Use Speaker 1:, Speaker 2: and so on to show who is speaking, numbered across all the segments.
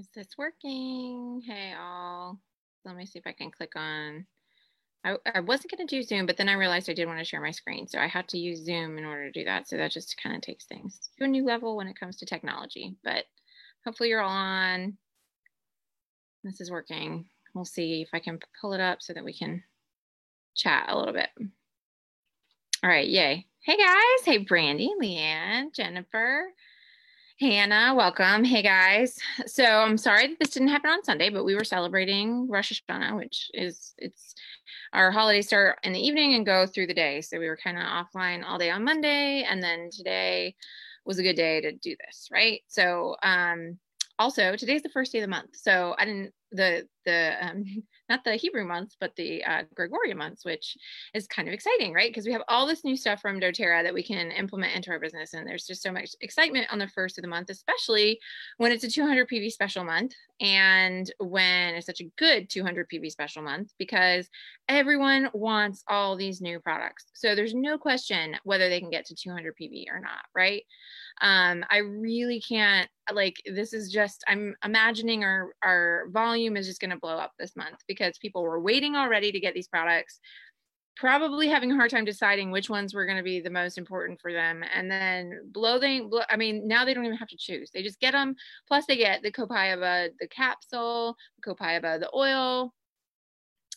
Speaker 1: Is this working? Hey, all. Let me see if I can click on. I, I wasn't going to do Zoom, but then I realized I did want to share my screen. So I had to use Zoom in order to do that. So that just kind of takes things to a new level when it comes to technology. But hopefully you're all on. This is working. We'll see if I can pull it up so that we can chat a little bit. All right, yay. Hey guys. Hey, Brandy, Leanne, Jennifer. Hannah, welcome. Hey guys. So I'm sorry that this didn't happen on Sunday, but we were celebrating Rosh Hashanah, which is it's our holidays start in the evening and go through the day. So we were kind of offline all day on Monday, and then today was a good day to do this, right? So um also today's the first day of the month. So I didn't the the um not the Hebrew months, but the uh, Gregorian months, which is kind of exciting, right? Because we have all this new stuff from doTERRA that we can implement into our business. And there's just so much excitement on the first of the month, especially when it's a 200 PV special month and when it's such a good 200 PV special month because everyone wants all these new products. So there's no question whether they can get to 200 PV or not, right? Um, i really can't like this is just i'm imagining our our volume is just going to blow up this month because people were waiting already to get these products probably having a hard time deciding which ones were going to be the most important for them. And then bloating blow, i mean now they don't even have to choose. They just get them plus they get the copaiba the capsule the copaiba the oil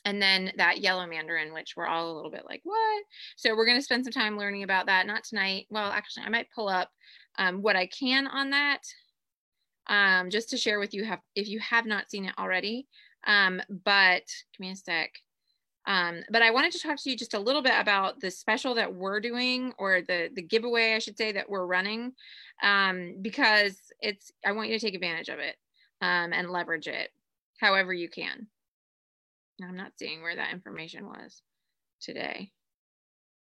Speaker 1: and then that yellow mandarin which we're all a little bit like what? So we're going to spend some time learning about that. Not tonight. Well actually i might pull up um, what I can on that, um, just to share with you have if you have not seen it already. Um, but give me a sec. Um, but I wanted to talk to you just a little bit about the special that we're doing or the the giveaway I should say that we're running um, because it's I want you to take advantage of it um, and leverage it however you can. I'm not seeing where that information was today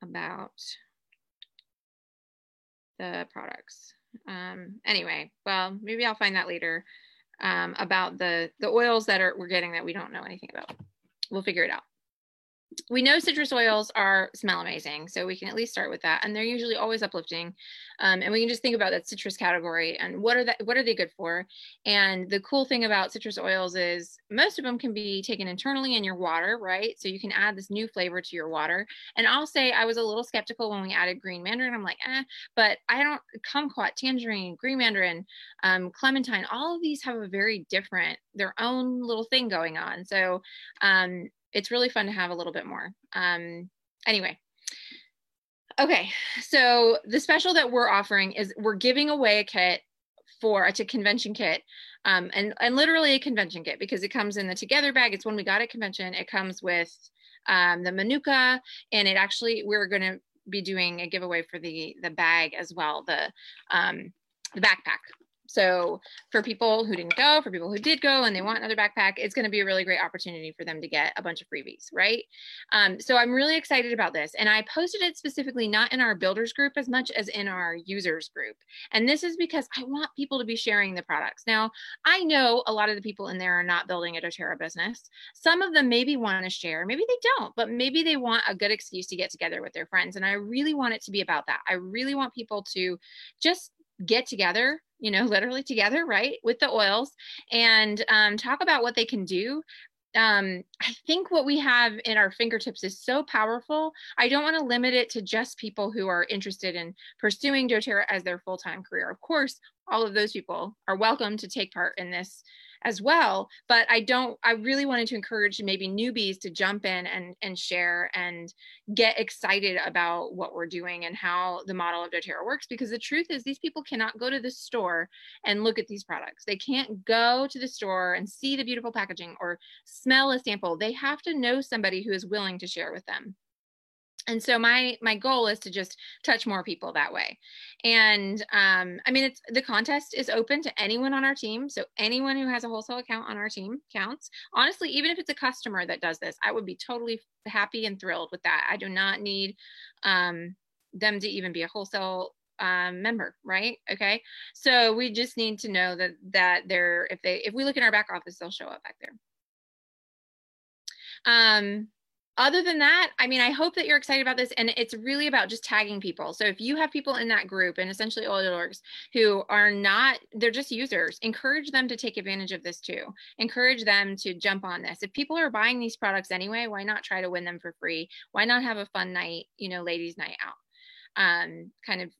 Speaker 1: about the products. Um, anyway, well, maybe I'll find that later um, about the the oils that are we're getting that we don't know anything about. We'll figure it out we know citrus oils are smell amazing so we can at least start with that and they're usually always uplifting um, and we can just think about that citrus category and what are that what are they good for and the cool thing about citrus oils is most of them can be taken internally in your water right? So you can add this new flavor to your water and i'll say i was a little skeptical when we added green mandarin i'm like eh but i don't kumquat tangerine green mandarin um, clementine all of these have a very different their own little thing going on so um, it's really fun to have a little bit more. Um, anyway, okay, so the special that we're offering is we're giving away a kit for a convention kit um, and, and literally a convention kit because it comes in the together bag. It's when we got at convention. It comes with um, the manuka and it actually, we're going to be doing a giveaway for the, the bag as well, the, um, the backpack so for people who didn't go, for people who did go and they want another backpack, it's going to be a really great opportunity for them to get a bunch of freebies, right? Um, so I'm really excited about this. And I posted it specifically not in our builders group as much as in our users group. And this is because I want people to be sharing the products. Now, I know a lot of the people in there are not building a doTERRA business. Some of them maybe want to share, maybe they don't, but maybe they want a good excuse to get together with their friends. And I really want it to be about that. I really want people to just get together you know, literally together, right, with the oils and um, talk about what they can do. Um, I think what we have in our fingertips is so powerful. I don't want to limit it to just people who are interested in pursuing doTERRA as their full time career. Of course, all of those people are welcome to take part in this as well but i don't i really wanted to encourage maybe newbies to jump in and and share and get excited about what we're doing and how the model of doterra works because the truth is these people cannot go to the store and look at these products. They can't go to the store and see the beautiful packaging or smell a sample. They have to know somebody who is willing to share with them and so my my goal is to just touch more people that way. And um, i mean it's the contest is open to anyone on our team. So anyone who has a wholesale account on our team counts. Honestly even if it's a customer that does this i would be totally happy and thrilled with that. I do not need um, them to even be a wholesale um, member right? Okay? So we just need to know that that they're if they if we look in our back office they'll show up back there. Um other than that, I mean, I hope that you're excited about this. And it's really about just tagging people. So if you have people in that group and essentially oil orgs who are not, they're just users, encourage them to take advantage of this too. Encourage them to jump on this. If people are buying these products anyway, why not try to win them for free? Why not have a fun night, you know, ladies' night out? Um, kind of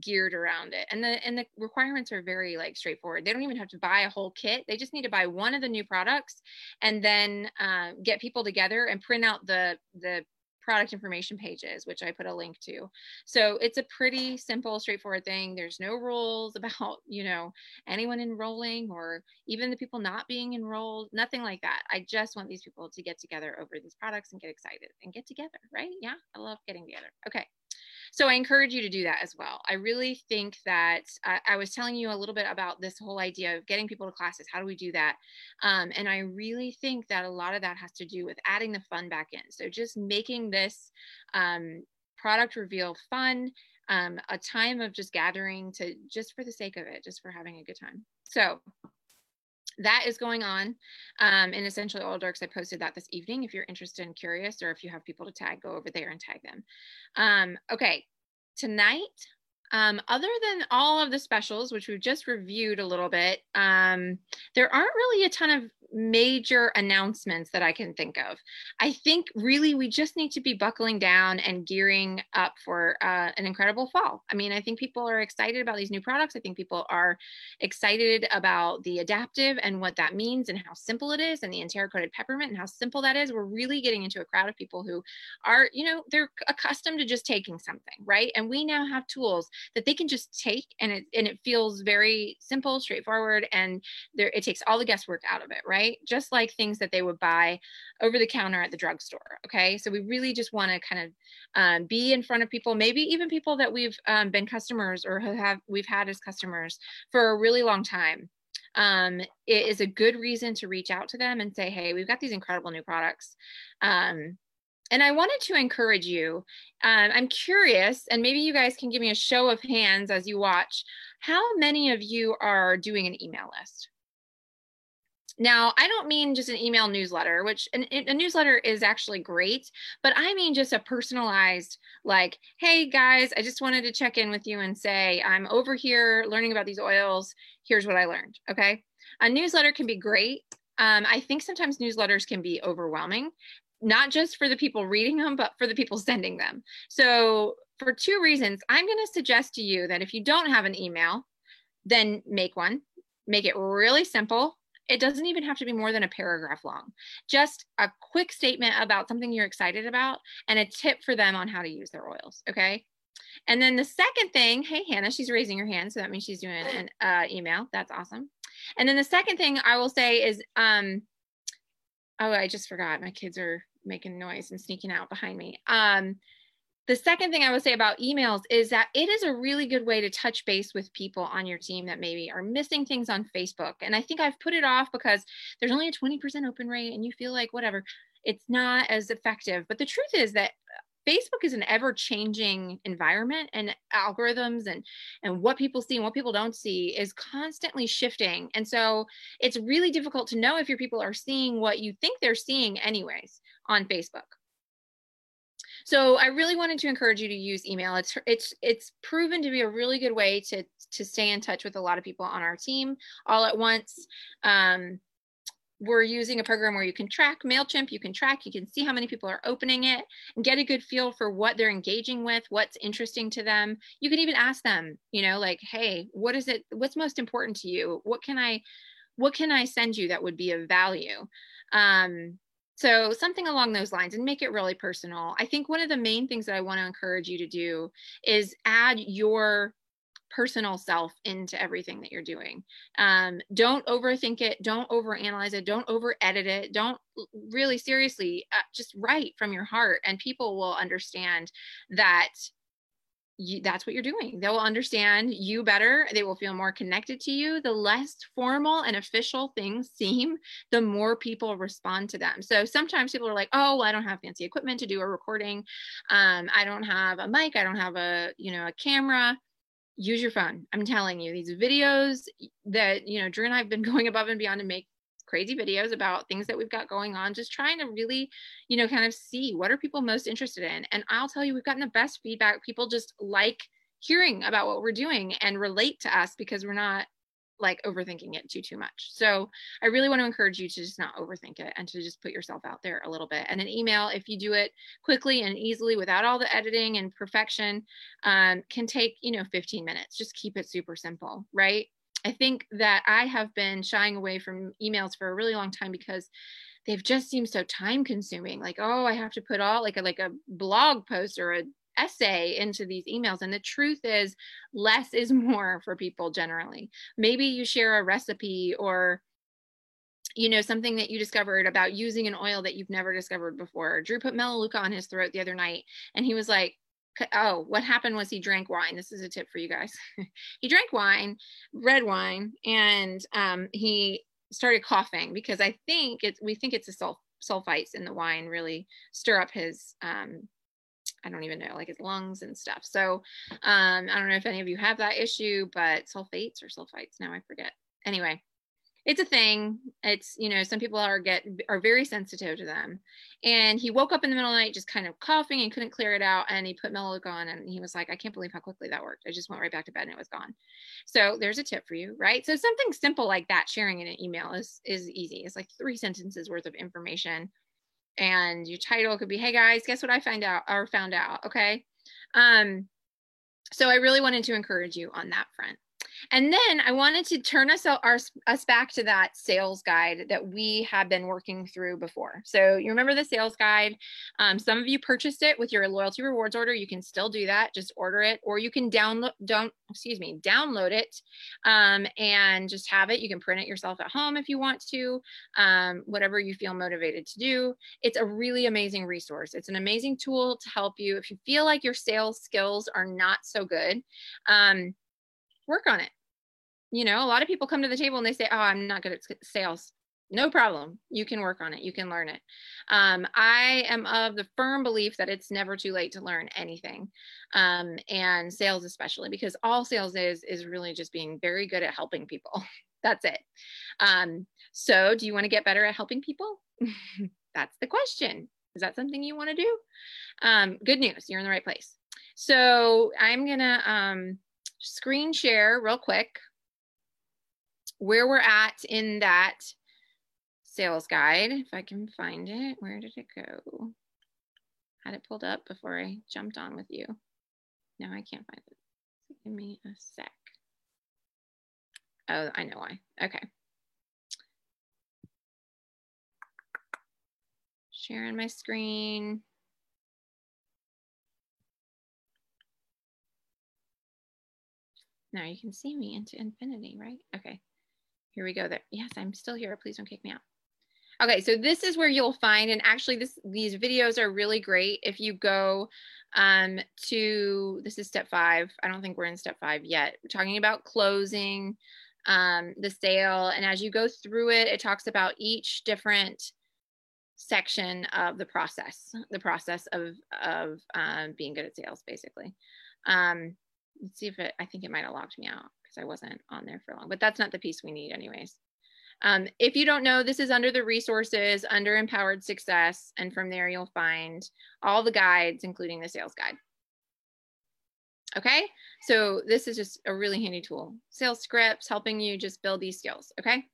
Speaker 1: geared around it. And the and the requirements are very like straightforward. They don't even have to buy a whole kit. They just need to buy one of the new products and then uh, get people together and print out the the product information pages which i put a link to. So it's a pretty simple straightforward thing. There's no rules about you know anyone enrolling or even the people not being enrolled nothing like that. I just want these people to get together over these products and get excited and get together right? Yeah i love getting together. Okay so I encourage you to do that as well. I really think that uh, I was telling you a little bit about this whole idea of getting people to classes. How do we do that? Um, and I really think that a lot of that has to do with adding the fun back in. So just making this um, product reveal fun, um, a time of just gathering to just for the sake of it, just for having a good time. So that is going on um, in Essentially all Dorks. I posted that this evening. If you're interested and curious, or if you have people to tag, go over there and tag them. Um, okay, tonight, um, other than all of the specials, which we've just reviewed a little bit, um, there aren't really a ton of major announcements that I can think of. I think really we just need to be buckling down and gearing up for uh, an incredible fall. I mean, I think people are excited about these new products. I think people are excited about the Adaptiv and what that means and how simple it is and the enteric coated peppermint and how simple that is. We're really getting into a crowd of people who are, you know, they're accustomed to just taking something, right? And we now have tools that they can just take and it and it feels very simple, straightforward, and there it takes all the guesswork out of it, right? Right? Just like things that they would buy over the counter at the drugstore. Okay. So we really just want to kind of um, be in front of people, maybe even people that we've um, been customers or have we've had as customers for a really long time. Um, it is a good reason to reach out to them and say, hey, we've got these incredible new products. Um, and I wanted to encourage you. Um, I'm curious, and maybe you guys can give me a show of hands as you watch. How many of you are doing an email list? Now, I don't mean just an email newsletter, which an, a newsletter is actually great, but I mean just a personalized, like, hey guys, I just wanted to check in with you and say, I'm over here learning about these oils. Here's what I learned. Okay. A newsletter can be great. Um, I think sometimes newsletters can be overwhelming, not just for the people reading them, but for the people sending them. So, for two reasons, I'm going to suggest to you that if you don't have an email, then make one. Make it really simple it doesn't even have to be more than a paragraph long. Just a quick statement about something you're excited about and a tip for them on how to use their oils. Okay. And then the second thing, hey, Hannah, she's raising her hand. So that means she's doing an uh, email. That's awesome. And then the second thing I will say is, um, oh, I just forgot. My kids are making noise and sneaking out behind me. Um, the second thing I would say about emails is that it is a really good way to touch base with people on your team that maybe are missing things on Facebook. And I think I've put it off because there's only a 20% open rate and you feel like whatever, it's not as effective. But the truth is that Facebook is an ever changing environment and algorithms and and what people see and what people don't see is constantly shifting. And so it's really difficult to know if your people are seeing what you think they're seeing anyways on Facebook. So I really wanted to encourage you to use email. It's it's it's proven to be a really good way to to stay in touch with a lot of people on our team all at once. Um, we're using a program where you can track MailChimp, you can track, you can see how many people are opening it and get a good feel for what they're engaging with, what's interesting to them. You can even ask them, you know, like, hey, what is it, what's most important to you? What can I, what can I send you that would be of value? Um, so something along those lines and make it really personal. I think one of the main things that I want to encourage you to do is add your personal self into everything that you're doing. Um, don't overthink it. Don't overanalyze it. Don't over edit it. Don't really seriously uh, just write from your heart, and people will understand that you, that's what you're doing. They will understand you better. They will feel more connected to you. The less formal and official things seem, the more people respond to them. So sometimes people are like, "Oh, well, I don't have fancy equipment to do a recording. Um, I don't have a mic. I don't have a you know a camera." Use your phone. I'm telling you, these videos that you know Drew and I have been going above and beyond to make crazy videos about things that we've got going on, just trying to really, you know, kind of see what are people most interested in. And I'll tell you, we've gotten the best feedback. People just like hearing about what we're doing and relate to us because we're not like overthinking it too too much so i really want to encourage you to just not overthink it and to just put yourself out there a little bit and an email if you do it quickly and easily without all the editing and perfection um, can take you know 15 minutes just keep it super simple right i think that i have been shying away from emails for a really long time because they've just seemed so time consuming like oh i have to put all like a like a blog post or a essay into these emails. And the truth is, less is more for people generally. Maybe you share a recipe or you know something that you discovered about using an oil that you've never discovered before drew put melaleuca on his throat the other night and he was like oh what happened was he drank wine this is a tip for you guys he drank wine red wine and um, he started coughing because i think it's we think it's the sulf- sulfites in the wine really stir up his um, I don't even know, like his lungs and stuff. So um, I don't know if any of you have that issue, but sulfates or sulfites, now I forget. Anyway, it's a thing. It's, you know, some people are get are very sensitive to them. And he woke up in the middle of the night just kind of coughing and couldn't clear it out. And he put Melaleuca on and he was like, I can't believe how quickly that worked. I just went right back to bed and it was gone. So there's a tip for you, right? So something simple like that, sharing in an email is is easy. It's like three sentences worth of information and your title could be hey guys guess what i find out or found out okay um so i really wanted to encourage you on that front and then I wanted to turn us our, us back to that sales guide that we have been working through before. So you remember the sales guide? Um, some of you purchased it with your loyalty rewards order. You can still do that. Just order it, or you can download don't excuse me download it um, and just have it. You can print it yourself at home if you want to. Um, whatever you feel motivated to do. It's a really amazing resource. It's an amazing tool to help you if you feel like your sales skills are not so good. Um, work on it. You know, a lot of people come to the table and they say, Oh, I'm not good at sales. No problem. You can work on it. You can learn it. Um, I am of the firm belief that it's never too late to learn anything, um, and sales especially, because all sales is is really just being very good at helping people. That's it. Um, so, do you want to get better at helping people? That's the question. Is that something you want to do? Um, good news. You're in the right place. So, I'm gonna um, screen share real quick where we're at in that sales guide. If I can find it, where did it go? Had it pulled up before I jumped on with you. Now I can't find it. give me a sec. Oh, I know why. Okay. Sharing my screen. Now you can see me into infinity, right? Okay, here we go there. Yes, I'm still here. Please don't kick me out. Okay, so this is where you'll find, and actually this these videos are really great if you go um, to, this is step five. I don't think we're in step five yet. We're talking about closing um, the sale. And as you go through it, it talks about each different section of the process, the process of, of um, being good at sales, basically. Um, let's see if it, I think it might have locked me out because I wasn't on there for long, but that's not the piece we need anyways. Um, if you don't know, this is under the resources, under empowered success. And from there, you'll find all the guides, including the sales guide. Okay, so this is just a really handy tool. Sales scripts helping you just build these skills. Okay,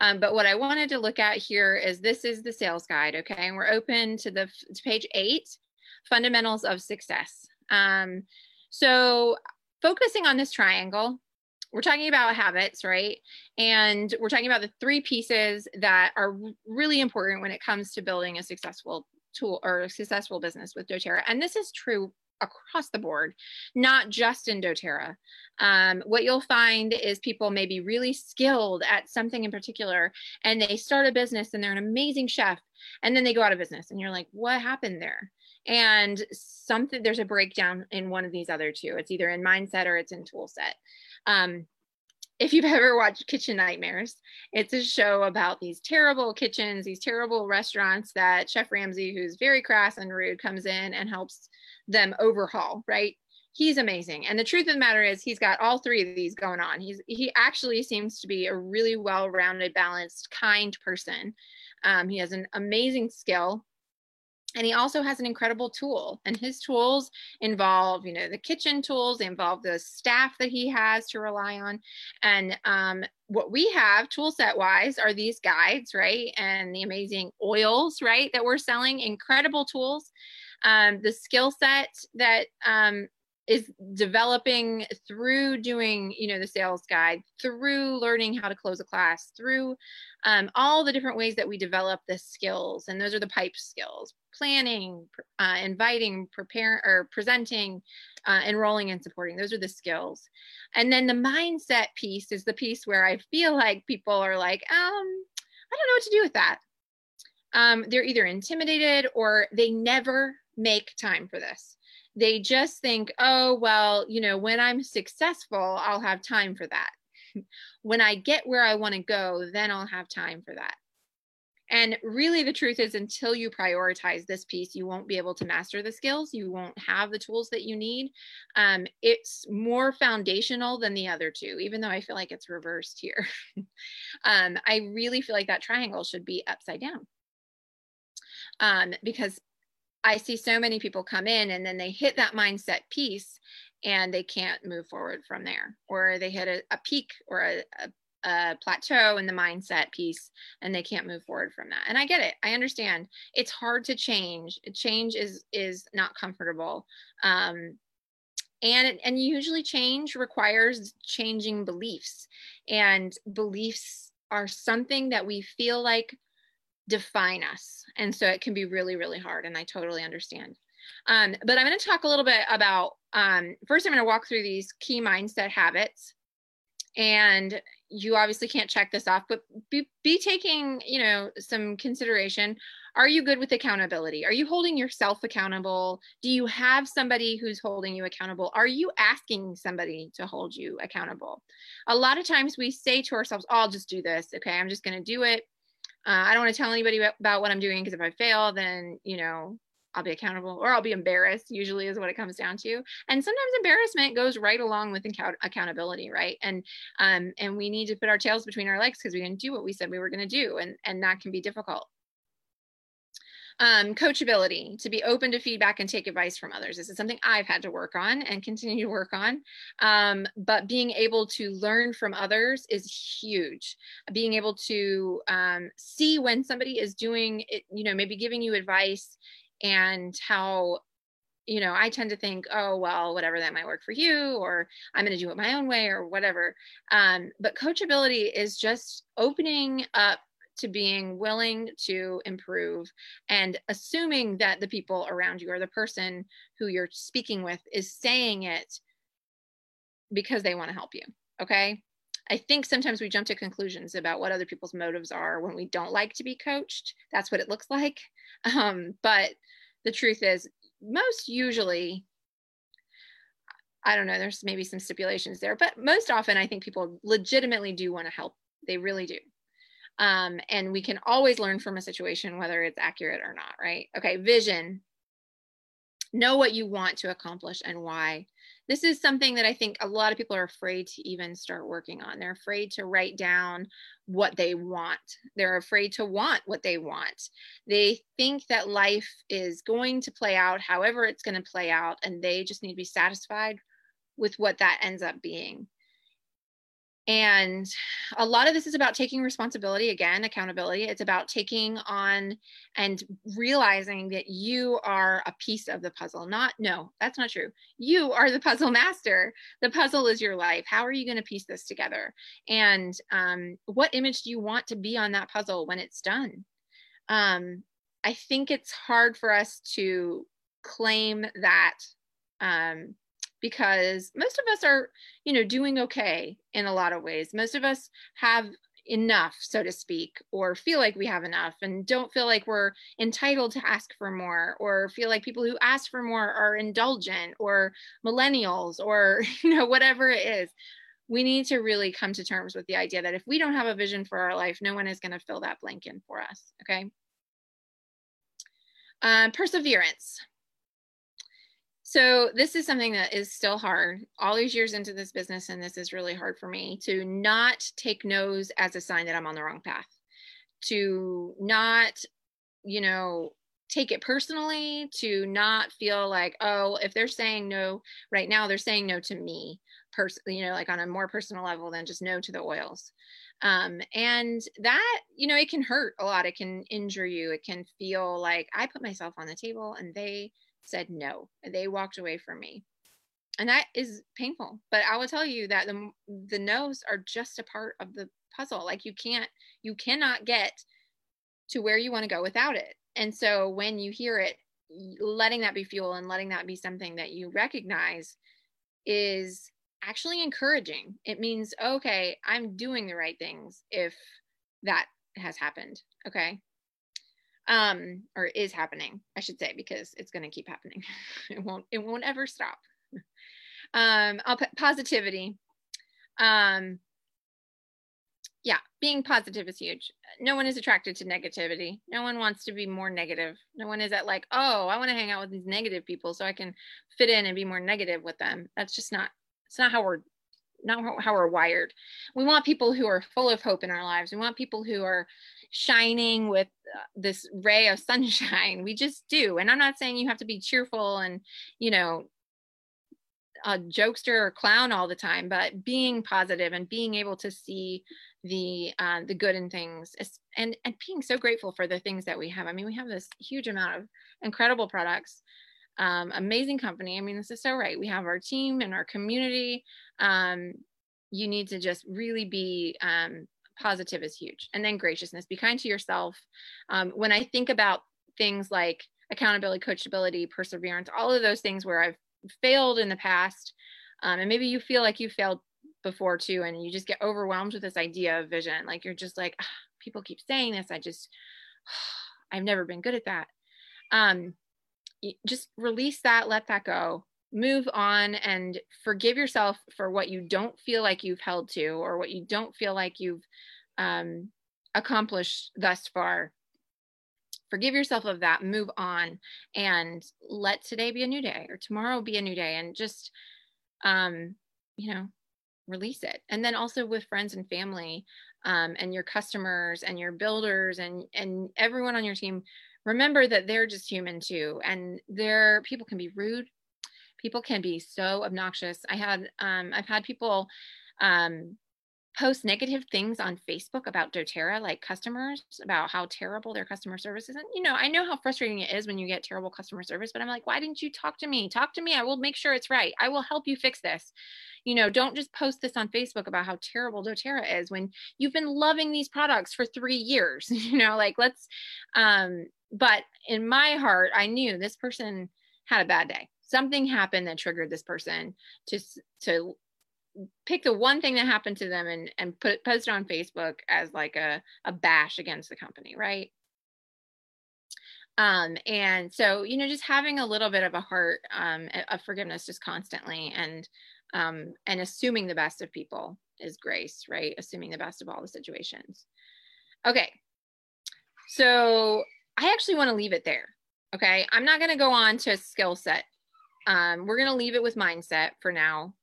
Speaker 1: um, but what I wanted to look at here is this is the sales guide. Okay, and we're open to the to page eight, fundamentals of success. Um, so focusing on this triangle, we're talking about habits, right? And we're talking about the three pieces that are really important when it comes to building a successful tool or a successful business with doTERRA. And this is true across the board, not just in doTERRA. Um, what you'll find is people may be really skilled at something in particular and they start a business and they're an amazing chef and then they go out of business and you're like, what happened there? And something there's a breakdown in one of these other two it's either in mindset or it's in tool set um, if you've ever watched kitchen nightmares it's a show about these terrible kitchens these terrible restaurants that chef ramsay who's very crass and rude comes in and helps them overhaul right he's amazing. And the truth of the matter is he's got all three of these going on. He's he actually seems to be a really well-rounded, balanced, kind person. Um, he has an amazing skill and he also has an incredible tool and his tools involve you know the kitchen tools they involve the staff that he has to rely on. And um, what we have tool set wise are these guides right? And the amazing oils right that we're selling incredible tools. Um, the skill set that um, is developing through doing you know the sales guide through learning how to close a class through um, all the different ways that we develop the skills and those are the pipe skills planning uh, inviting preparing or presenting uh, enrolling and supporting. Those are the skills. And then the mindset piece is the piece where i feel like people are like um i don't know what to do with that. Um, they're either intimidated or they never make time for this they just think, oh, well, you know, when I'm successful, I'll have time for that. when I get where I want to go, then I'll have time for that. And really, the truth is, until you prioritize this piece, you won't be able to master the skills. You won't have the tools that you need. Um, it's more foundational than the other two, even though I feel like it's reversed here. um, I really feel like that triangle should be upside down. Um, because I see so many people come in and then they hit that mindset piece and they can't move forward from there, or they hit a, a peak or a, a, a, plateau in the mindset piece and they can't move forward from that. And I get it. I understand. It's hard to change. Change is is not comfortable. Um, and and usually change requires changing beliefs and beliefs are something that we feel like define us. And so it can be really, really hard. And I totally understand. Um, but I'm going to talk a little bit about um, first, I'm going to walk through these key mindset habits. And you obviously can't check this off, but be, be taking, you know, some consideration. Are you good with accountability? Are you holding yourself accountable? Do you have somebody who's holding you accountable? Are you asking somebody to hold you accountable? A lot of times we say to ourselves, oh, I'll just do this. Okay, I'm just going to do it uh, I don't want to tell anybody about what I'm doing because if I fail, then, you know, I'll be accountable or I'll be embarrassed, usually is what it comes down to. And sometimes embarrassment goes right along with account- accountability, right? And um, and we need to put our tails between our legs because we didn't do what we said we were going to do. And, and that can be difficult. Um, coachability, to be open to feedback and take advice from others. This is something I've had to work on and continue to work on. Um, but being able to learn from others is huge. Being able to um, see when somebody is doing it, you know, maybe giving you advice and how you know, I tend to think, oh, well, whatever, that might work for you, or I'm going to do it my own way, or whatever. Um, but coachability is just opening up to being willing to improve and assuming that the people around you or the person who you're speaking with is saying it because they want to help you. Okay. I think sometimes we jump to conclusions about what other people's motives are when we don't like to be coached. That's what it looks like. Um, but the truth is, most usually, I don't know, there's maybe some stipulations there, but most often I think people legitimately do want to help. They really do. Um, and we can always learn from a situation, whether it's accurate or not, right? Okay, vision. Know what you want to accomplish and why. This is something that I think a lot of people are afraid to even start working on. They're afraid to write down what they want. They're afraid to want what they want. They think that life is going to play out however it's going to play out, and they just need to be satisfied with what that ends up being. And a lot of this is about taking responsibility again, accountability. It's about taking on and realizing that you are a piece of the puzzle. Not, no, that's not true. You are the puzzle master. The puzzle is your life. How are you going to piece this together? And um, what image do you want to be on that puzzle when it's done? Um, I think it's hard for us to claim that um, because most of us are, you know, doing okay in a lot of ways. Most of us have enough, so to speak, or feel like we have enough and don't feel like we're entitled to ask for more, or feel like people who ask for more are indulgent or millennials or, you know, whatever it is. We need to really come to terms with the idea that if we don't have a vision for our life, no one is going to fill that blank in for us. Okay. Uh, perseverance So this is something that is still hard. All these years into this business, and this is really hard for me to not take no's as a sign that I'm on the wrong path. To not, you know, take it personally, to not feel like, oh, if they're saying no right now, they're saying no to me, person, you know, like on a more personal level than just no to the oils. Um, and that, you know, it can hurt a lot. It can injure you. It can feel like I put myself on the table and they said no. They walked away from me. And that is painful. But I will tell you that the the no's are just a part of the puzzle. Like you can't you cannot get to where you want to go without it. And so when you hear it, letting that be fuel and letting that be something that you recognize is actually encouraging. It means, okay, I'm doing the right things if that has happened. Okay? Um or is happening i should say because it's going to keep happening. It won't it won't ever stop. Um i'll put positivity. Um yeah being positive is huge. No one is attracted to negativity. No one wants to be more negative. No one is at like oh i want to hang out with these negative people so i can fit in and be more negative with them. That's just not it's not how we're not how we're wired. We want people who are full of hope in our lives. We want people who are shining with uh, this ray of sunshine. We just do. And I'm not saying you have to be cheerful and, you know, a jokester or clown all the time, but being positive and being able to see the uh, the good in things and and being so grateful for the things that we have. I mean, we have this huge amount of incredible products um, amazing company. I mean, this is so right. We have our team and our community. Um, you need to just really be um, positive is huge. And then graciousness, be kind to yourself. Um, when I think about things like accountability, coachability, perseverance, all of those things where I've failed in the past, um, and maybe you feel like you failed before too, and you just get overwhelmed with this idea of vision. Like you're just like, people keep saying this. I just, I've never been good at that. Um, just release that, let that go, move on, and forgive yourself for what you don't feel like you've held to or what you don't feel like you've um, accomplished thus far. Forgive yourself of that, move on, and let today be a new day or tomorrow be a new day, and just, um, you know, release it. And then also with friends and family, um, and your customers and your builders and and everyone on your team remember that they're just human too and there people can be rude. People can be so obnoxious. I had um, i've had people um, post negative things on facebook about doterra like customers about how terrible their customer service is. And you know i know how frustrating it is when you get terrible customer service but i'm like why didn't you talk to me? Talk to me. I will make sure it's right. I will help you fix this. You know don't just post this on facebook about how terrible doterra is when you've been loving these products for three years you know like let's um but in my heart, I knew this person had a bad day. Something happened that triggered this person to to pick the one thing that happened to them and and put post it on Facebook as like a a bash against the company, right? Um, and so you know, just having a little bit of a heart um, of forgiveness just constantly, and um, and assuming the best of people is grace, right? Assuming the best of all the situations. Okay, so I actually want to leave it there. Okay. I'm not going to go on to skill set. Um, we're going to leave it with mindset for now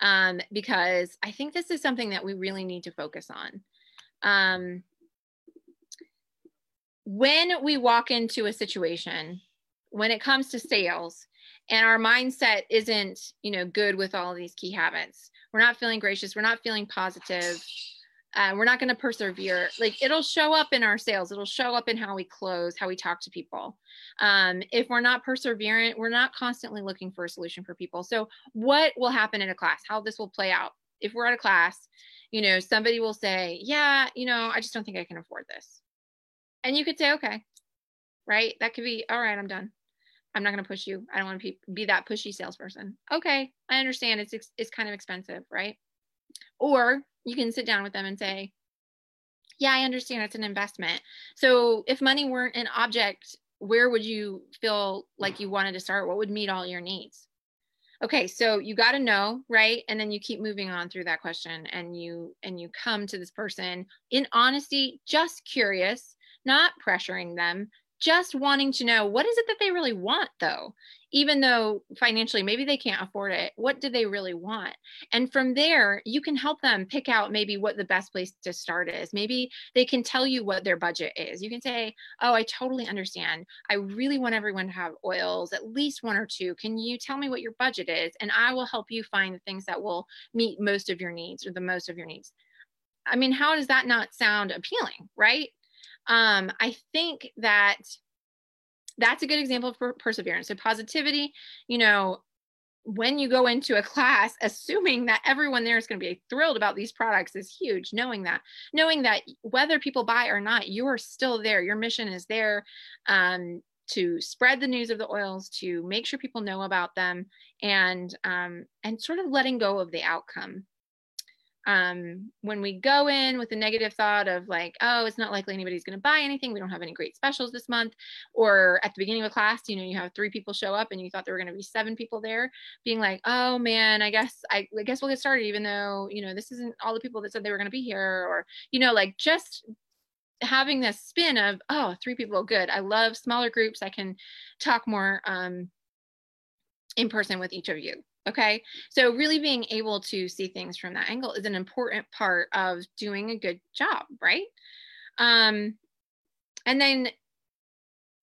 Speaker 1: um, because I think this is something that we really need to focus on. Um, when we walk into a situation, when it comes to sales, and our mindset isn't, you know, good with all these key habits, we're not feeling gracious, we're not feeling positive, uh, we're not going to persevere. Like it'll show up in our sales. It'll show up in how we close how we talk to people. Um, if we're not perseverant we're not constantly looking for a solution for people. So what will happen in a class? How this will play out? If we're at a class you know somebody will say yeah you know i just don't think i can afford this. And you could say okay. Right? That could be all right i'm done. I'm not going to push you. I don't want to be, be that pushy salesperson. Okay i understand. It's it's kind of expensive right or you can sit down with them and say, yeah, I understand it's an investment. So if money weren't an object, where would you feel like you wanted to start? What would meet all your needs? Okay, so you got to know, right? And then you keep moving on through that question and you and you come to this person in honesty, just curious, not pressuring them, just wanting to know what is it that they really want though? Even though financially maybe they can't afford it what do they really want? And from there you can help them pick out maybe what the best place to start is. Maybe they can tell you what their budget is. You can say oh i totally understand. I really want everyone to have oils at least one or two. Can you tell me what your budget is? And i will help you find the things that will meet most of your needs or the most of your needs. I mean how does that not sound appealing right um, i think that that's a good example for perseverance. So positivity, you know, when you go into a class, assuming that everyone there is going to be thrilled about these products is huge. Knowing that, knowing that whether people buy or not, you are still there. Your mission is there um, to spread the news of the oils, to make sure people know about them, and um, and sort of letting go of the outcome um, when we go in with a negative thought of like, oh, it's not likely anybody's going to buy anything. We don't have any great specials this month. Or at the beginning of a class, you know, you have three people show up and you thought there were going to be seven people there, being like, oh man, I guess I, I guess we'll get started, even though you know this isn't all the people that said they were going to be here, or you know, like just having this spin of oh, three people, good. I love smaller groups. I can talk more um, in person with each of you. Okay. So, really being able to see things from that angle is an important part of doing a good job, right? Um, and then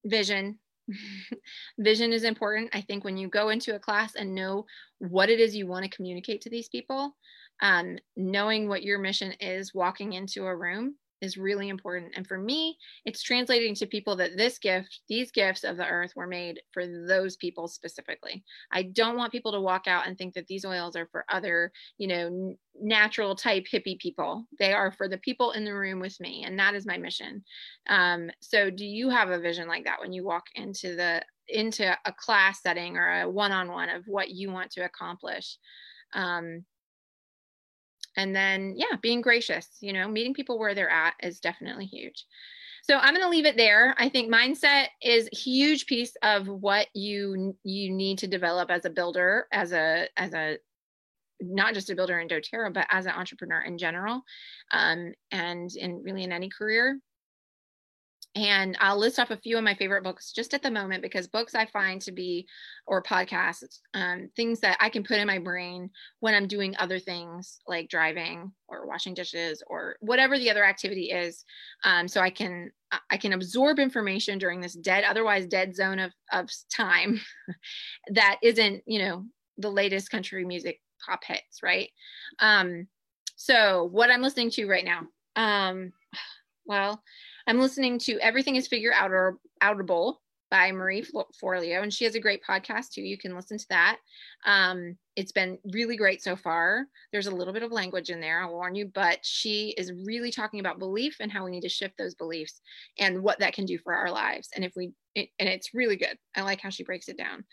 Speaker 1: vision. vision is important. I think when you go into a class and know what it is you want to communicate to these people, um, knowing what your mission is walking into a room is really important. And for me, it's translating to people that this gift, these gifts of the earth were made for those people specifically. I don't want people to walk out and think that these oils are for other, you know, natural type hippie people. They are for the people in the room with me. And that is my mission. Um, so do you have a vision like that when you walk into the into a class setting or a one-on-one of what you want to accomplish? Um, and then yeah being gracious you know meeting people where they're at is definitely huge. So i'm going to leave it there. I think mindset is a huge piece of what you you need to develop as a builder as a as a not just a builder in doterra but as an entrepreneur in general um, and in really in any career and I'll list off a few of my favorite books just at the moment because books I find to be, or podcasts, um, things that I can put in my brain when I'm doing other things like driving or washing dishes or whatever the other activity is. Um, so I can I can absorb information during this dead, otherwise dead zone of of time that isn't you know the latest country music pop hits, right? Um, so what I'm listening to right now, um, well I'm listening to Everything is Figure Outer Outable by Marie Forleo, and she has a great podcast too. You can listen to that. Um, it's been really great so far. There's a little bit of language in there, I'll warn you, but she is really talking about belief and how we need to shift those beliefs and what that can do for our lives. And if we, it, and it's really good. I like how she breaks it down.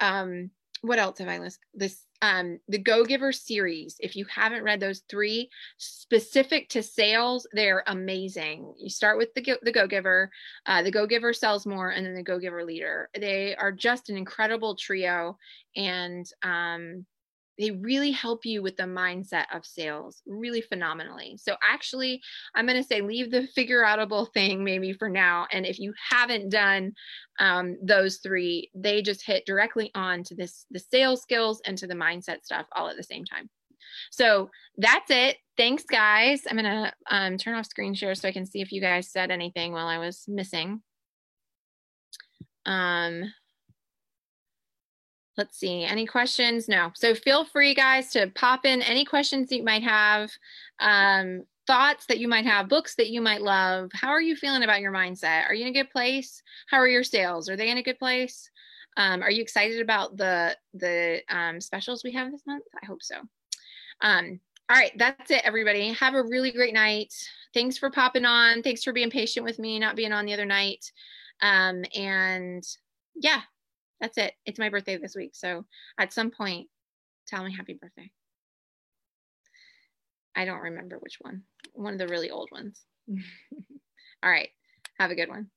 Speaker 1: Um, what else have I listed? This um the Go Giver series. If you haven't read those three specific to sales, they're amazing. You start with the the Go Giver, uh, the Go Giver sells more, and then the Go Giver leader. They are just an incredible trio, and um they really help you with the mindset of sales really phenomenally. So actually, I'm going to say leave the figure outable thing maybe for now. And if you haven't done um, those three, they just hit directly on to this the sales skills and to the mindset stuff all at the same time. So that's it. Thanks, guys. I'm going to um, turn off screen share so I can see if you guys said anything while I was missing. Um, let's see any questions? No. So feel free guys to pop in any questions you might have um, thoughts that you might have books that you might love. How are you feeling about your mindset? Are you in a good place? How are your sales? Are they in a good place? Um, are you excited about the the um, specials we have this month? I hope so. Um, all right that's it everybody. Have a really great night. Thanks for popping on. Thanks for being patient with me not being on the other night. Um, and yeah that's it. It's my birthday this week. So at some point, tell me happy birthday. I don't remember which one. One of the really old ones. All right. Have a good one.